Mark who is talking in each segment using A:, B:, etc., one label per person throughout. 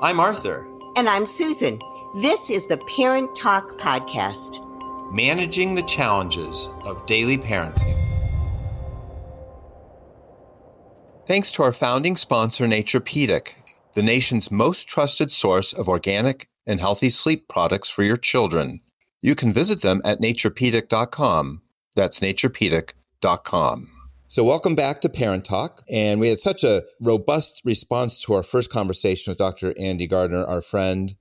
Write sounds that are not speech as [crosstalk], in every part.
A: I'm Arthur.
B: And I'm Susan. This is the Parent Talk Podcast.
A: Managing the challenges of daily parenting. Thanks to our founding sponsor, Naturepedic, the nation's most trusted source of organic and healthy sleep products for your children. You can visit them at naturepedic.com. That's naturepedic.com. So, welcome back to Parent Talk. And we had such a robust response to our first conversation with Dr. Andy Garner, our friend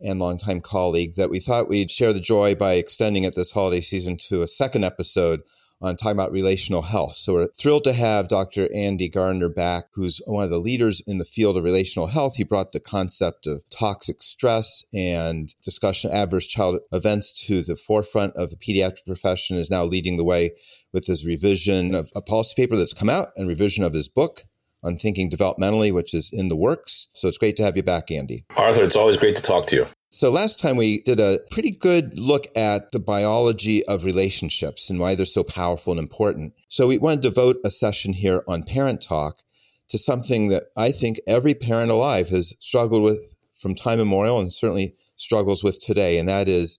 A: and longtime colleague, that we thought we'd share the joy by extending it this holiday season to a second episode on talking about relational health. So we're thrilled to have Dr. Andy Garner back, who's one of the leaders in the field of relational health. He brought the concept of toxic stress and discussion of adverse child events to the forefront of the pediatric profession, is now leading the way with his revision of a policy paper that's come out and revision of his book on thinking developmentally, which is in the works. So it's great to have you back, Andy.
C: Arthur, it's always great to talk to you.
A: So last time we did a pretty good look at the biology of relationships and why they're so powerful and important. So we want to devote a session here on parent talk to something that I think every parent alive has struggled with from time immemorial and certainly struggles with today. And that is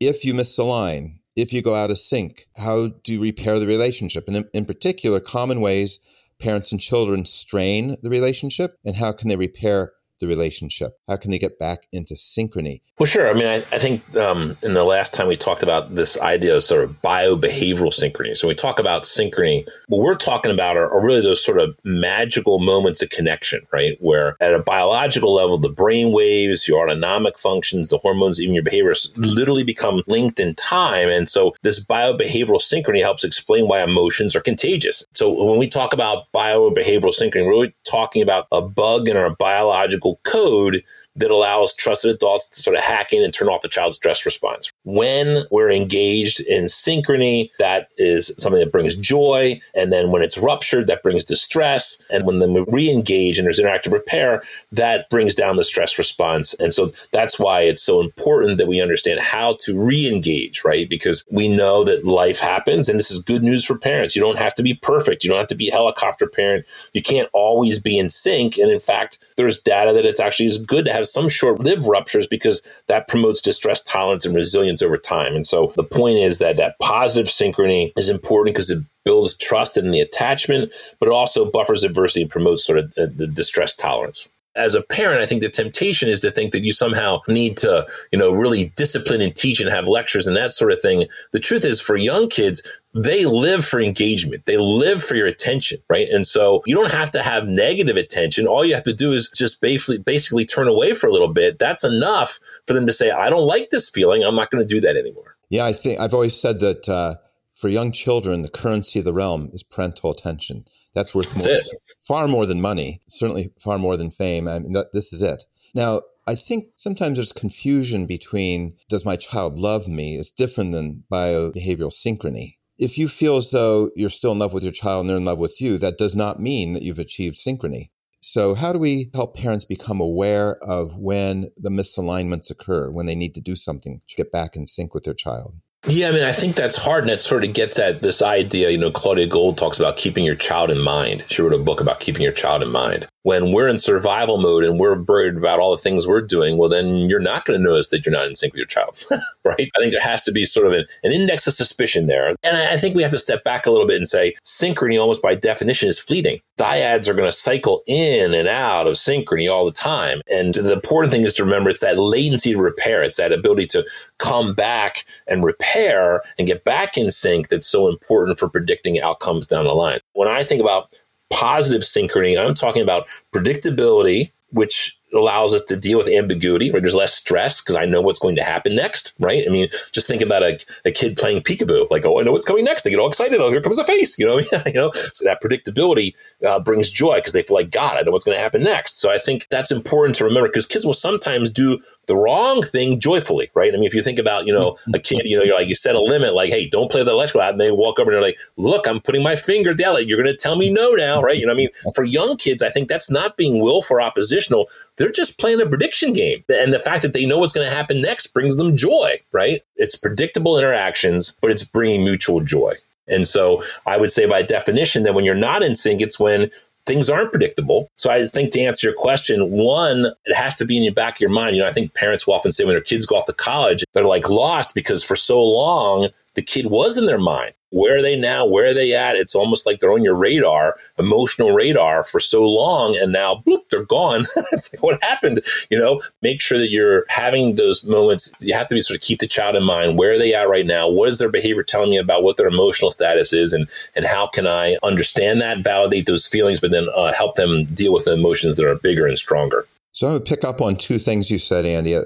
A: if you miss a line, if you go out of sync, how do you repair the relationship? And in, in particular, common ways parents and children strain the relationship and how can they repair the relationship? How can they get back into synchrony?
C: Well, sure. I mean, I, I think um, in the last time we talked about this idea of sort of biobehavioral synchrony. So when we talk about synchrony. What we're talking about are, are, really those sort of magical moments of connection, right? Where at a biological level, the brain waves, your autonomic functions, the hormones, even your behaviors literally become linked in time. And so this biobehavioral synchrony helps explain why emotions are contagious. So when we talk about biobehavioral synchrony, we're really talking about a bug in our biological code that allows trusted adults to sort of hack in and turn off the child's stress response. When we're engaged in synchrony, that is something that brings joy. And then when it's ruptured, that brings distress. And when then we re-engage and there's interactive repair, that brings down the stress response. And so that's why it's so important that we understand how to re-engage, right? Because we know that life happens and this is good news for parents. You don't have to be perfect. You don't have to be helicopter parent. You can't always be in sync. And in fact, there's data that it's actually is good to have some short lived ruptures because that promotes distress tolerance and resilience over time. And so the point is that that positive synchrony is important because it builds trust in the attachment, but it also buffers adversity and promotes sort of uh, the distress tolerance as a parent, I think the temptation is to think that you somehow need to, you know, really discipline and teach and have lectures and that sort of thing. The truth is for young kids, they live for engagement. They live for your attention, right? And so you don't have to have negative attention. All you have to do is just basically, basically turn away for a little bit. That's enough for them to say, I don't like this feeling. I'm not going to do that anymore.
A: Yeah, I think I've always said that uh, for young children, the currency of the realm is parental attention. That's worth That's more, it. far more than money, certainly far more than fame. I mean, that, this is it. Now, I think sometimes there's confusion between does my child love me is different than biobehavioral synchrony. If you feel as though you're still in love with your child and they're in love with you, that does not mean that you've achieved synchrony. So, how do we help parents become aware of when the misalignments occur, when they need to do something to get back in sync with their child?
C: Yeah, I mean, I think that's hard, and it sort of gets at this idea. You know, Claudia Gold talks about keeping your child in mind. She wrote a book about keeping your child in mind when we're in survival mode and we're worried about all the things we're doing, well, then you're not going to notice that you're not in sync with your child, [laughs] right? I think there has to be sort of an, an, index of suspicion there. And I think we have to step back a little bit and say synchrony, almost by definition, is fleeting. Dyads are going to cycle in and out of synchrony all the time. And the important thing is to remember it's that latency to repair. It's that ability to come back and repair and get back in sync that's so important for predicting outcomes down the line. When I think about positive synchrony. I'm talking about predictability, which allows us to deal with ambiguity, where there's less stress because I know what's going to happen next, right? I mean, just think about a, a kid playing peekaboo, like, oh, I know what's coming next. They get all excited. Oh, here comes a face, you know, [laughs] you know. So that predictability uh, brings joy because they feel like, God, I know what's going to happen next. So I think that's important to remember because kids will sometimes do the wrong thing joyfully, right? I mean, if you think about, you know, [laughs] a kid, you know, you're like, you set a limit, like, hey, don't play the electrical outlet. And they walk over and they're like, look, I'm putting my finger the. You're going to tell me no now, right? You know I mean? [laughs] For young kids, I think that's not being willful or oppositional. They're just playing a prediction game. And the fact that they know what's going to happen next brings them joy, right? It's predictable interactions, but it's bringing mutual joy. And so I would say by definition that when you're not in sync, it's when things aren't predictable. So I think to answer your question, one, it has to be in the back of your mind. You know, I think parents will often say when their kids go off to college, they're like lost because for so long, the kid was in their mind. Where are they now? Where are they at? It's almost like they're on your radar, emotional radar for so long. And now, bloop, they're gone. [laughs] it's like, what happened? You know, make sure that you're having those moments. You have to be sort of keep the child in mind. Where are they at right now? What is their behavior telling me about what their emotional status is? And, and how can I understand that, validate those feelings, but then uh, help them deal with the emotions that are bigger and stronger?
A: So I'm going to pick up on two things you said, Andy,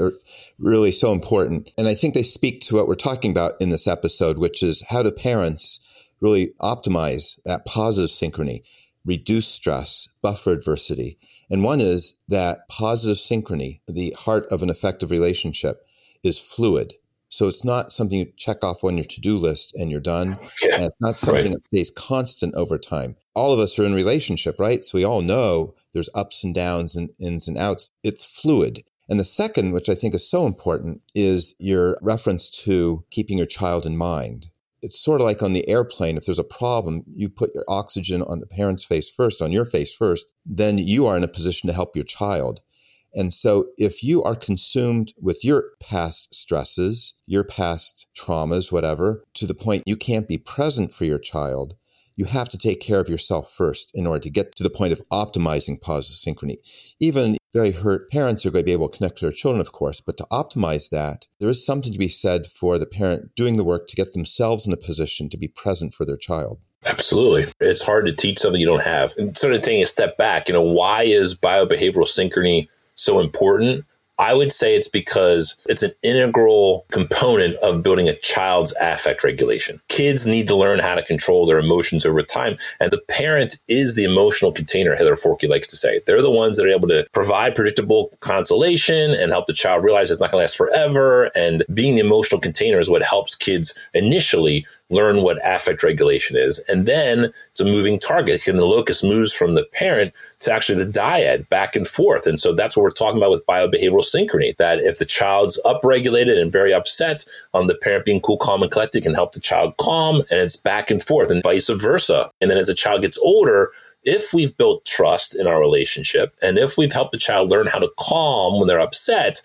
A: really so important. And I think they speak to what we're talking about in this episode, which is how do parents really optimize that positive synchrony, reduce stress, buffer adversity. And one is that positive synchrony, the heart of an effective relationship, is fluid. So it's not something you check off on your to-do list and you're done. Yeah, and it's not something right. that stays constant over time. All of us are in relationship, right? So we all know there's ups and downs and ins and outs. It's fluid. And the second, which I think is so important, is your reference to keeping your child in mind. It's sort of like on the airplane. If there's a problem, you put your oxygen on the parent's face first, on your face first, then you are in a position to help your child. And so if you are consumed with your past stresses, your past traumas, whatever, to the point you can't be present for your child, you have to take care of yourself first in order to get to the point of optimizing positive synchrony. Even very hurt parents are going to be able to connect to their children, of course, but to optimize that, there is something to be said for the parent doing the work to get themselves in a position to be present for their child.
C: Absolutely. It's hard to teach something you don't have. And sort of taking a step back, you know, why is biobehavioral synchrony so important? I would say it's because it's an integral component of building a child's affect regulation. Kids need to learn how to control their emotions over time. And the parent is the emotional container, Heather Forkey likes to say. They're the ones that are able to provide predictable consolation and help the child realize it's not going to last forever. And being the emotional container is what helps kids initially learn what affect regulation is. And then it's a moving target. And the locus moves from the parent to actually the dyad back and forth. And so that's what we're talking about with biobehavioral synchrony, that if the child's upregulated and very upset, um, the parent being cool, calm, and collected can help the child calm and it's back and forth and vice versa. And then as the child gets older, if we've built trust in our relationship and if we've helped the child learn how to calm when they're upset,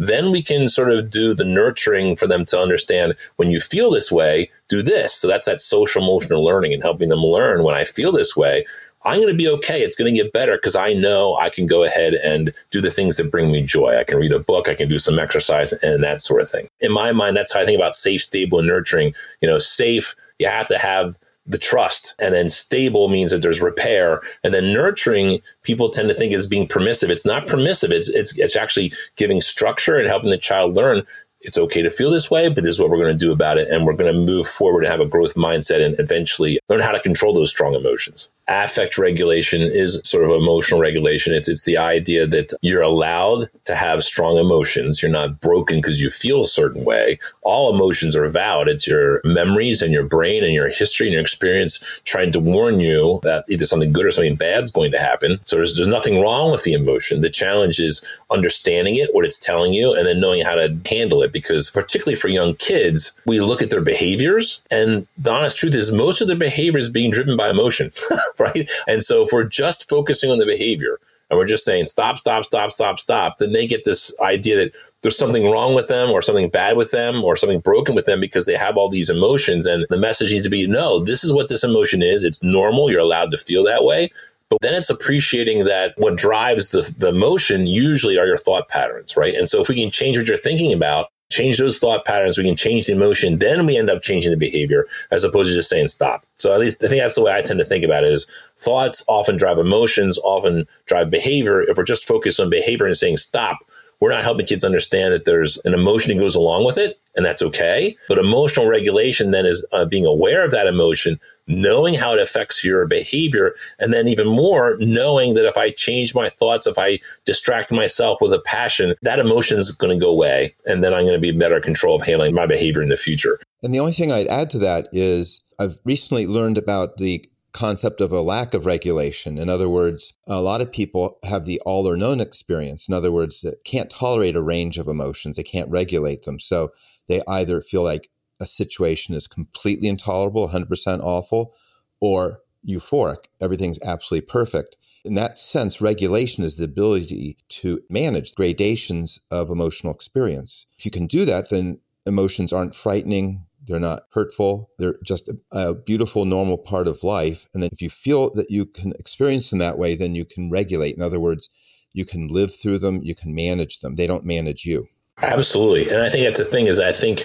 C: then we can sort of do the nurturing for them to understand when you feel this way, do this. So that's that social emotional learning and helping them learn when I feel this way. I'm going to be okay. It's going to get better because I know I can go ahead and do the things that bring me joy. I can read a book, I can do some exercise and that sort of thing. In my mind, that's how I think about safe, stable, and nurturing. You know, safe, you have to have the trust. And then stable means that there's repair. And then nurturing, people tend to think is being permissive. It's not permissive. It's, it's, it's actually giving structure and helping the child learn it's okay to feel this way, but this is what we're going to do about it. And we're going to move forward and have a growth mindset and eventually learn how to control those strong emotions affect regulation is sort of emotional regulation. It's, it's the idea that you're allowed to have strong emotions. You're not broken because you feel a certain way. All emotions are valid. It's your memories and your brain and your history and your experience trying to warn you that either something good or something bad is going to happen. So there's, there's nothing wrong with the emotion. The challenge is understanding it, what it's telling you, and then knowing how to handle it. Because particularly for young kids, we look at their behaviors and the honest truth is most of their behavior is being driven by emotion. [laughs] [laughs] right? And so if we're just focusing on the behavior and we're just saying stop, stop, stop, stop, stop, then they get this idea that there's something wrong with them or something bad with them or something broken with them because they have all these emotions. And the message needs to be no, this is what this emotion is. It's normal. You're allowed to feel that way. But then it's appreciating that what drives the, the emotion usually are your thought patterns, right? And so if we can change what you're thinking about, change those thought patterns, we can change the emotion, then we end up changing the behavior as opposed to just saying stop. So at least I think that's the way I tend to think about it is thoughts often drive emotions, often drive behavior. If we're just focused on behavior and saying stop, we're not helping kids understand that there's an emotion that goes along with it, and that's okay. But emotional regulation then is uh, being aware of that emotion, knowing how it affects your behavior, and then even more, knowing that if I change my thoughts, if I distract myself with a passion, that emotion is going to go away, and then I'm going to be in better control of handling my behavior in the future.
A: And the only thing I'd add to that is I've recently learned about the concept of a lack of regulation. In other words, a lot of people have the all or none experience. In other words, that can't tolerate a range of emotions. They can't regulate them. So they either feel like a situation is completely intolerable, 100% awful, or euphoric. Everything's absolutely perfect. In that sense, regulation is the ability to manage gradations of emotional experience. If you can do that, then emotions aren't frightening, they're not hurtful. They're just a, a, beautiful, normal part of life. And then if you feel that you can experience them that way, then you can regulate. In other words, you can live through them, you can manage them. They don't manage you.
C: Absolutely. And I think that's the thing is I think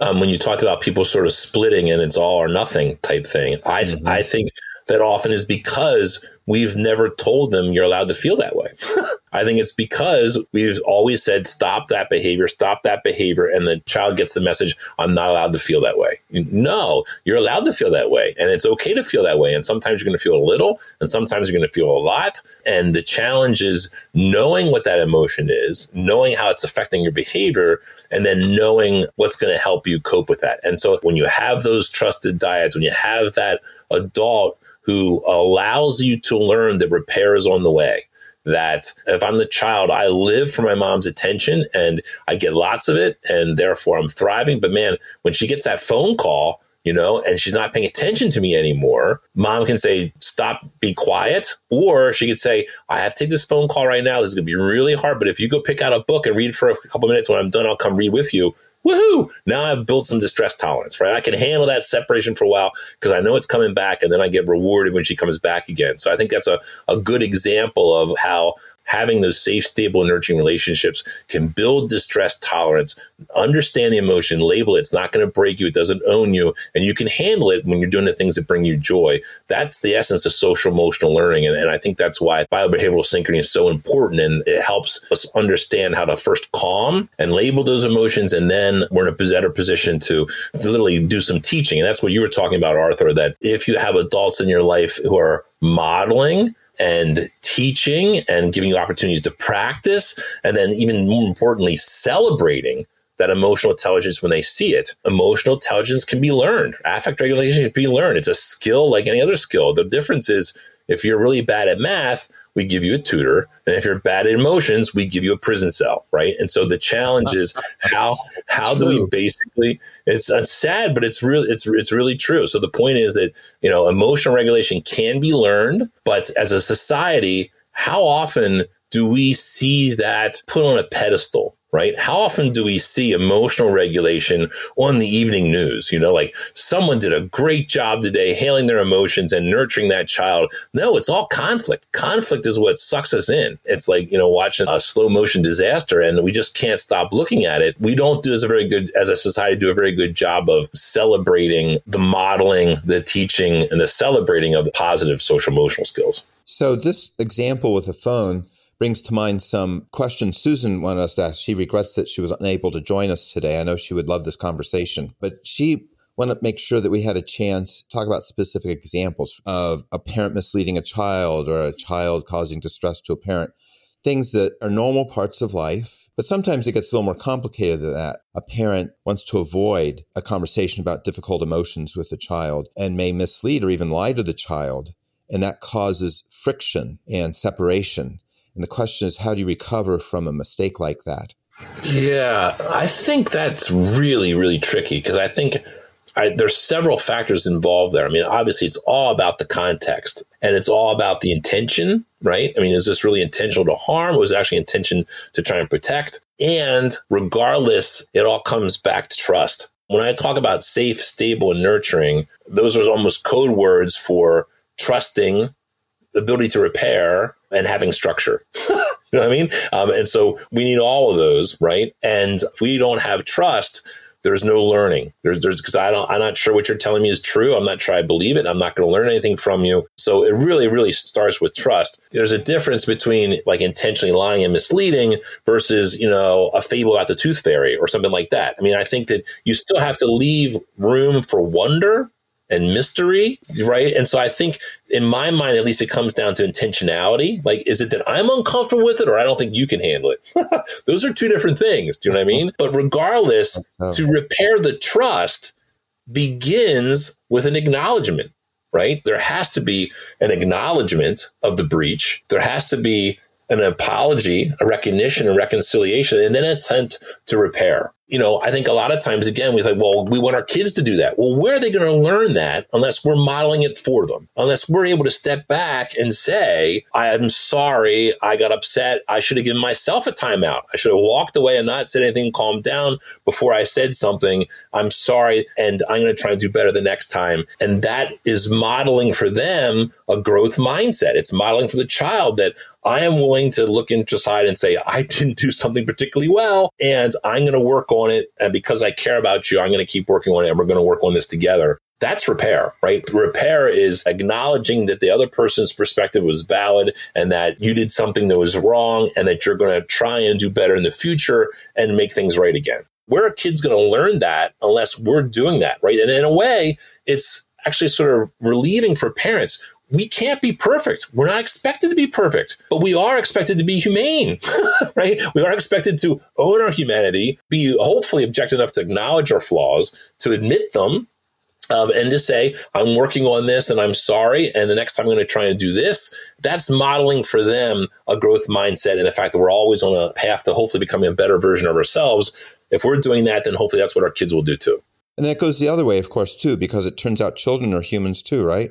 C: um, when you talked about people sort of splitting and it's all or nothing type thing, I, mm-hmm. I think that often is because we've never told them you're allowed to feel that way. [laughs] I think it's because we've always said, stop that behavior, stop that behavior. And the child gets the message, I'm not allowed to feel that way. No, you're allowed to feel that way. And it's okay to feel that way. And sometimes you're going to feel a little, and sometimes you're going to feel a lot. And the challenge is knowing what that emotion is, knowing how it's affecting your behavior, and then knowing what's going to help you cope with that. And so when you have those trusted dyads, when you have that adult who allows you to learn that repair is on the way. That if I'm the child, I live for my mom's attention and I get lots of it and therefore I'm thriving. But man, when she gets that phone call, you know, and she's not paying attention to me anymore, mom can say, stop, be quiet. Or she could say, I have to take this phone call right now. This is going to be really hard. But if you go pick out a book and read for a couple minutes, when I'm done, I'll come read with you woohoo! Now I've built some distress tolerance, right? I can handle that separation for a while because I know it's coming back and then I get rewarded when she comes back again. So I think that's a, a good example of how having those safe, stable, nurturing relationships can build distress tolerance, understand the emotion, label it. It's not going to break you. It doesn't own you. And you can handle it when you're doing the things that bring you joy. That's the essence of social emotional learning. And, and I think that's why biobehavioral synchrony is so important. And it helps us understand how to first calm and label those emotions. And then we're in a better position to literally do some teaching. And that's what you were talking about, Arthur, that if you have adults in your life who are modeling and teaching and giving you opportunities to practice. And then even more importantly, celebrating that emotional intelligence when they see it. Emotional intelligence can be learned. Affect regulation can be learned. It's a skill like any other skill. The difference is if you're really bad at math, we give you a tutor. And if you're bad at emotions, we give you a prison cell, right? And so the challenge is how how do we basically it's, it's sad, but it's really it's it's really true. So the point is that, you know, emotional regulation can be learned, but as a society, how often do we see that put on a pedestal? Right? How often do we see emotional regulation on the evening news? You know, like someone did a great job today hailing their emotions and nurturing that child. No, it's all conflict. Conflict is what sucks us in. It's like, you know, watching a slow motion disaster and we just can't stop looking at it. We don't do as a very good, as a society, do a very good job of celebrating the modeling, the teaching, and the celebrating of the positive social emotional skills.
A: So this example with a phone brings to mind some questions Susan wanted us to ask. She regrets that she was unable to join us today. I know she would love this conversation, but she wanted to make sure that we had a chance to talk about specific examples of a parent misleading a child or a child causing distress to a parent, things that are normal parts of life. But sometimes it gets a little more complicated than that. A parent wants to avoid a conversation about difficult emotions with a child and may mislead or even lie to the child. And that causes friction and separation. And the question is, how do you recover from a mistake like that?
C: Yeah, I think that's really, really tricky because I think I, there's several factors involved there. I mean, obviously, it's all about the context and it's all about the intention, right? I mean, is this really intentional to harm? Or was actually intention to try and protect? And regardless, it all comes back to trust. When I talk about safe, stable, and nurturing, those are almost code words for trusting, ability to repair, and having structure. [laughs] you know what I mean? Um, and so we need all of those, right? And if we don't have trust, there's no learning. There's, there's, because I don't, I'm not sure what you're telling me is true. I'm not sure I believe it. I'm not going to learn anything from you. So it really, really starts with trust. There's a difference between like intentionally lying and misleading versus, you know, a fable about the tooth fairy or something like that. I mean, I think that you still have to leave room for wonder and mystery, right? And so I think in my mind, at least it comes down to intentionality. Like, is it that I'm uncomfortable with it or I don't think you can handle it? [laughs] Those are two different things. Do you know what I mean? But regardless, to repair the trust begins with an acknowledgement, right? There has to be an acknowledgement of the breach. There has to be an apology, a recognition, a reconciliation, and then an attempt to repair. You know, I think a lot of times, again, we think, well, we want our kids to do that. Well, where are they going to learn that unless we're modeling it for them? Unless we're able to step back and say, I am sorry, I got upset. I should have given myself a timeout. I should have walked away and not said anything, calmed down before I said something. I'm sorry, and I'm going to try and do better the next time. And that is modeling for them a growth mindset. It's modeling for the child that I am willing to look inside and say, I didn't do something particularly well, and I'm going to work on it. And because I care about you, I'm going to keep working on it, and we're going to work on this together. That's repair, right? Repair is acknowledging that the other person's perspective was valid and that you did something that was wrong and that you're going to try and do better in the future and make things right again. Where are kids going to learn that unless we're doing that, right? And in a way, it's actually sort of relieving for parents we can't be perfect. We're not expected to be perfect, but we are expected to be humane, [laughs] right? We are expected to own our humanity, be hopefully objective enough to acknowledge our flaws, to admit them, um, and to say, I'm working on this and I'm sorry. And the next time I'm going to try and do this. That's modeling for them a growth mindset and the fact that we're always on a path to hopefully becoming a better version of ourselves. If we're doing that, then hopefully that's what our kids will do too.
A: And that goes the other way, of course, too, because it turns out children are humans too, right?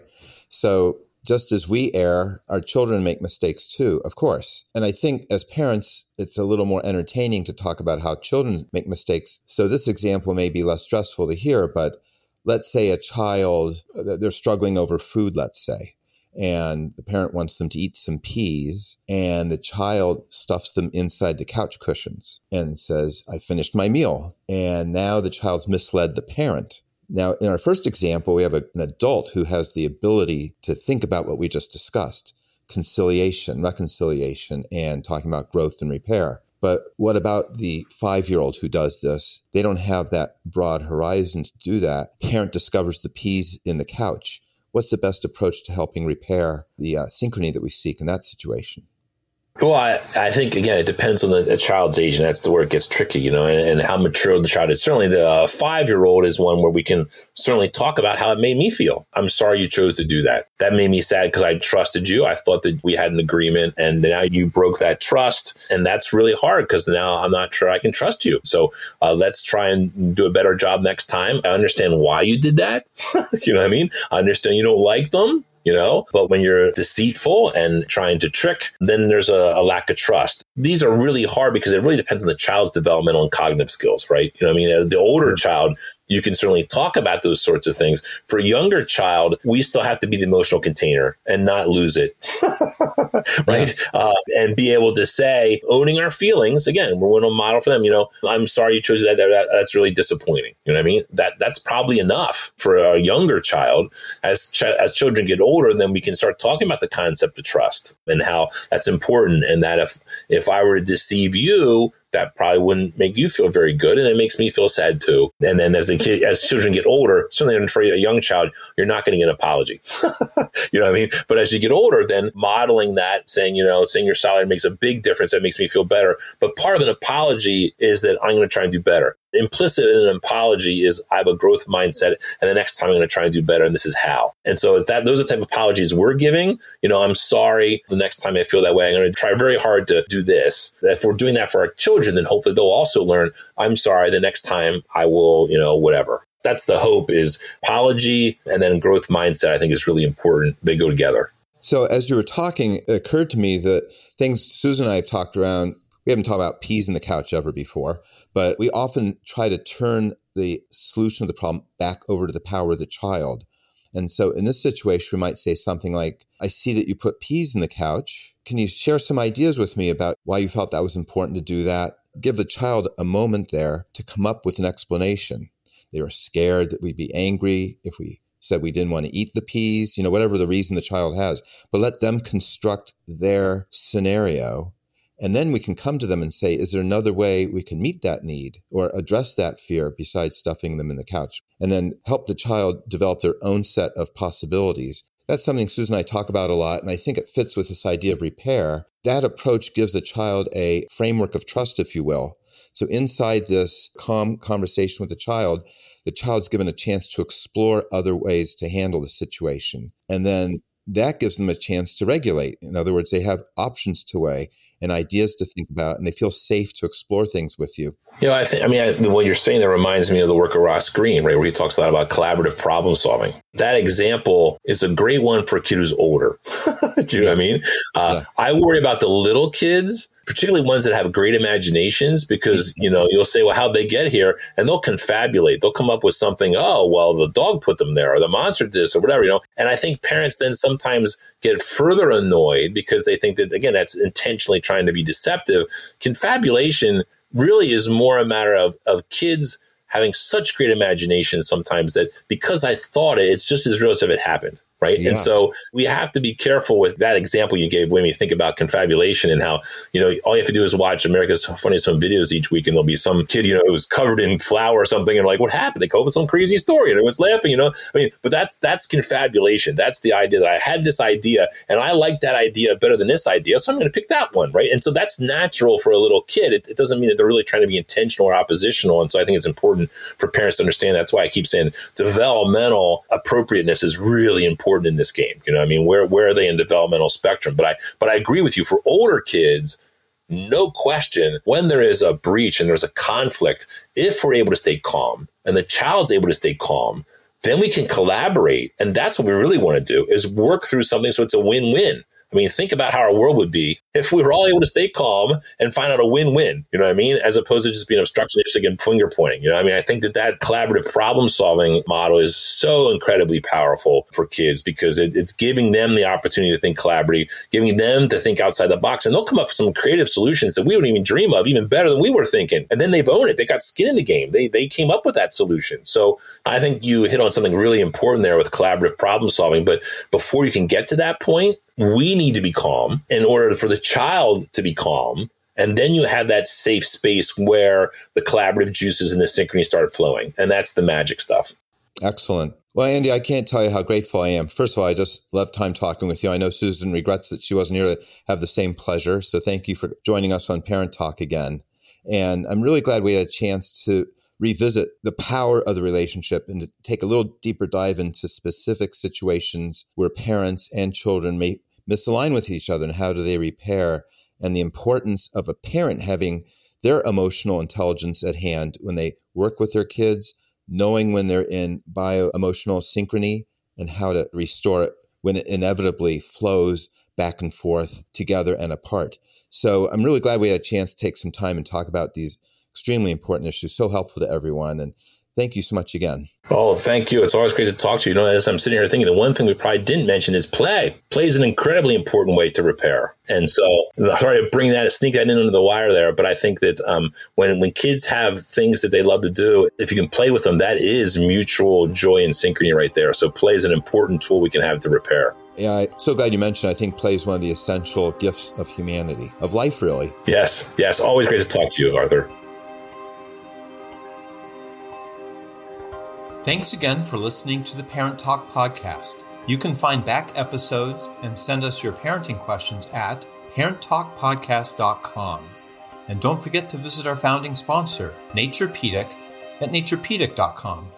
A: So just as we err, our children make mistakes too, of course. And I think as parents, it's a little more entertaining to talk about how children make mistakes. So this example may be less stressful to hear, but let's say a child, uh, they're struggling over food, let's say, and the parent wants them to eat some peas, and the child stuffs them inside the couch cushions and says, I finished my meal. And now the child's misled the parent now, in our first example, we have a, an adult who has the ability to think about what we just discussed conciliation, reconciliation, and talking about growth and repair. But what about the five year old who does this? They don't have that broad horizon to do that. Parent discovers the peas in the couch. What's the best approach to helping repair the uh, synchrony that we seek in that situation?
C: Well, I, I think again, it depends on the, child's age, and that's the where it gets tricky, you know, and, and how mature the child is. Certainly, the uh, five year old is one where we can certainly talk about how it made me feel. I'm sorry you chose to do that. That made me sad because I trusted you. I thought that we had an agreement, and now you broke that trust, and that's really hard because now I'm not sure I can trust you. So uh, let's try and do a better job next time. I understand why you did that. [laughs] you know what I mean? I understand you don't like them you know? But when you're deceitful and trying to trick, then there's a, a, lack of trust. These are really hard because it really depends on the child's developmental and cognitive skills, right? You know I mean? The older child, you can certainly talk about those sorts of things. For a younger child, we still have to be the emotional container and not lose it, [laughs] right? Yes. Uh, and be able to say, owning our feelings. Again, we're going to model for them. You know, I'm sorry you chose that, that. That's really disappointing. You know what I mean? That that's probably enough for a younger child. As ch- as children get older, then we can start talking about the concept of trust and how that's important. And that if if I were to deceive you, that probably wouldn't make you feel very good. And it makes me feel sad too. And then as the kid, [laughs] as children get older, certainly for a young child, you're not getting an apology. [laughs] you know what I mean? But as you get older, then modeling that, saying, you know, saying you're sorry makes a big difference. That makes me feel better. But part of an apology is that I'm going to try and do better implicit in an apology is I have a growth mindset, and the next time I'm going to try and do better, and this is how. And so that those are the type of apologies we're giving. You know, I'm sorry. The next time I feel that way, I'm going to try very hard to do this. If we're doing that for our children, then hopefully they'll also learn. I'm sorry. The next time I will, you know, whatever. That's the hope is apology and then growth mindset. I think is really important. They go together.
A: So as you were talking, it occurred to me that things Susan and I have talked around we haven't talked about peas in the couch ever before, but we often try to turn the solution of the problem back over to the power of the child. And so in this situation, we might say something like, I see that you put peas in the couch. Can you share some ideas with me about why you felt that was important to do that? Give the child a moment there to come up with an explanation. They were scared that we'd be angry if we said we didn't want to eat the peas, you know, whatever the reason the child has, but let them construct their scenario and then we can come to them and say, is there another way we can meet that need or address that fear besides stuffing them in the couch? And then help the child develop their own set of possibilities. That's something Susan and I talk about a lot. And I think it fits with this idea of repair. That approach gives the child a framework of trust, if you will. So inside this calm conversation with the child, the child's given a chance to explore other ways to handle the situation. And then that gives them a chance to regulate. In other words, they have options to weigh and ideas to think about, and they feel safe to explore things with you.
C: You know, I think, I mean, I, what you're saying that reminds me of the work of Ross Greene, right, where he talks a lot about collaborative problem solving. That example is a great one for a kid who's older. [laughs] Do you yes. know what I mean? Uh, yeah. I worry about the little kids particularly ones that have great imaginations because mm-hmm. you know you'll say well how'd they get here? And they'll confabulate. They'll come up with something oh well the dog put them there or the monster did this or whatever you know? And i think parents then sometimes get further annoyed because they think that again that's intentionally trying to be deceptive. Confabulation really is more a matter of of kids having such great imagination sometimes that because i thought it it's just as real as if it happened right? And so we have to be careful with that example you gave when you think about confabulation and how, you know, all you have to do is watch America's Funniest Home Videos each week and there'll be some kid, you know, who's covered in flour or something and like, what happened? They come up with some crazy story and everyone's laughing, you know? I mean, but that's, that's confabulation. That's the idea that I had this idea and I like that idea better than this idea. So I'm going to pick that one, right? And so that's natural for a little kid. It, it doesn't mean that they're really trying to be intentional or oppositional. And so I think it's important for parents to understand. That's why I keep saying developmental appropriateness is really important important in this game. You know, I mean, where where are they in developmental spectrum? But I but I agree with you. For older kids, no question, when there is a breach and there's a conflict, if we're able to stay calm and the child's able to stay calm, then we can collaborate. And that's what we really want to do is work through something so it's a win-win. I mean, think about how our world would be if we were all able to stay calm and find out a win-win. You know what I mean? As opposed to just being obstructionistic and finger pointing. You know, I mean, I think that that collaborative problem-solving model is so incredibly powerful for kids because it, it's giving them the opportunity to think collaboratively, giving them to think outside the box, and they'll come up with some creative solutions that we wouldn't even dream of, even better than we were thinking. And then they've owned it. They got skin in the game. They they came up with that solution. So I think you hit on something really important there with collaborative problem solving. But before you can get to that point, we need to be calm in order for the child to be calm. And then you have that safe space where the collaborative juices and the synchrony start flowing. And that's the magic stuff.
A: Excellent. Well, Andy, I can't tell you how grateful I am. First of all, I just love time talking with you. I know Susan regrets that she wasn't here to have the same pleasure. So thank you for joining us on Parent Talk again. And I'm really glad we had a chance to revisit the power of the relationship and to take a little deeper dive into specific situations where parents and children may misalign with each other and how do they repair and the importance of a parent having their emotional intelligence at hand when they work with their kids, knowing when they're in bio emotional synchrony and how to restore it when it inevitably flows back and forth together and apart. So I'm really glad we had a chance to take some time and talk about these extremely important issue, so helpful to everyone. And thank you so much again.
C: Oh, thank you. It's always great to talk to you. You know, as I'm sitting here thinking, the one thing we probably didn't mention is play. Play is an incredibly important way to repair. And so, sorry to bring that, sneak that in under the wire there, but I think that um, when when kids have things that they love to do, if you can play with them, that is mutual joy and synchrony right there. So, play is an important tool we can have to repair.
A: Yeah, I'm so glad you mentioned. I think play is one of the essential gifts of humanity, of life, really.
C: Yes, yes. Always great to talk to you, Arthur.
A: Thanks again for listening to the Parent Talk podcast. You can find back episodes and send us your parenting questions at parenttalkpodcast.com. And don't forget to visit our founding sponsor, Naturepedic, at naturepedic.com.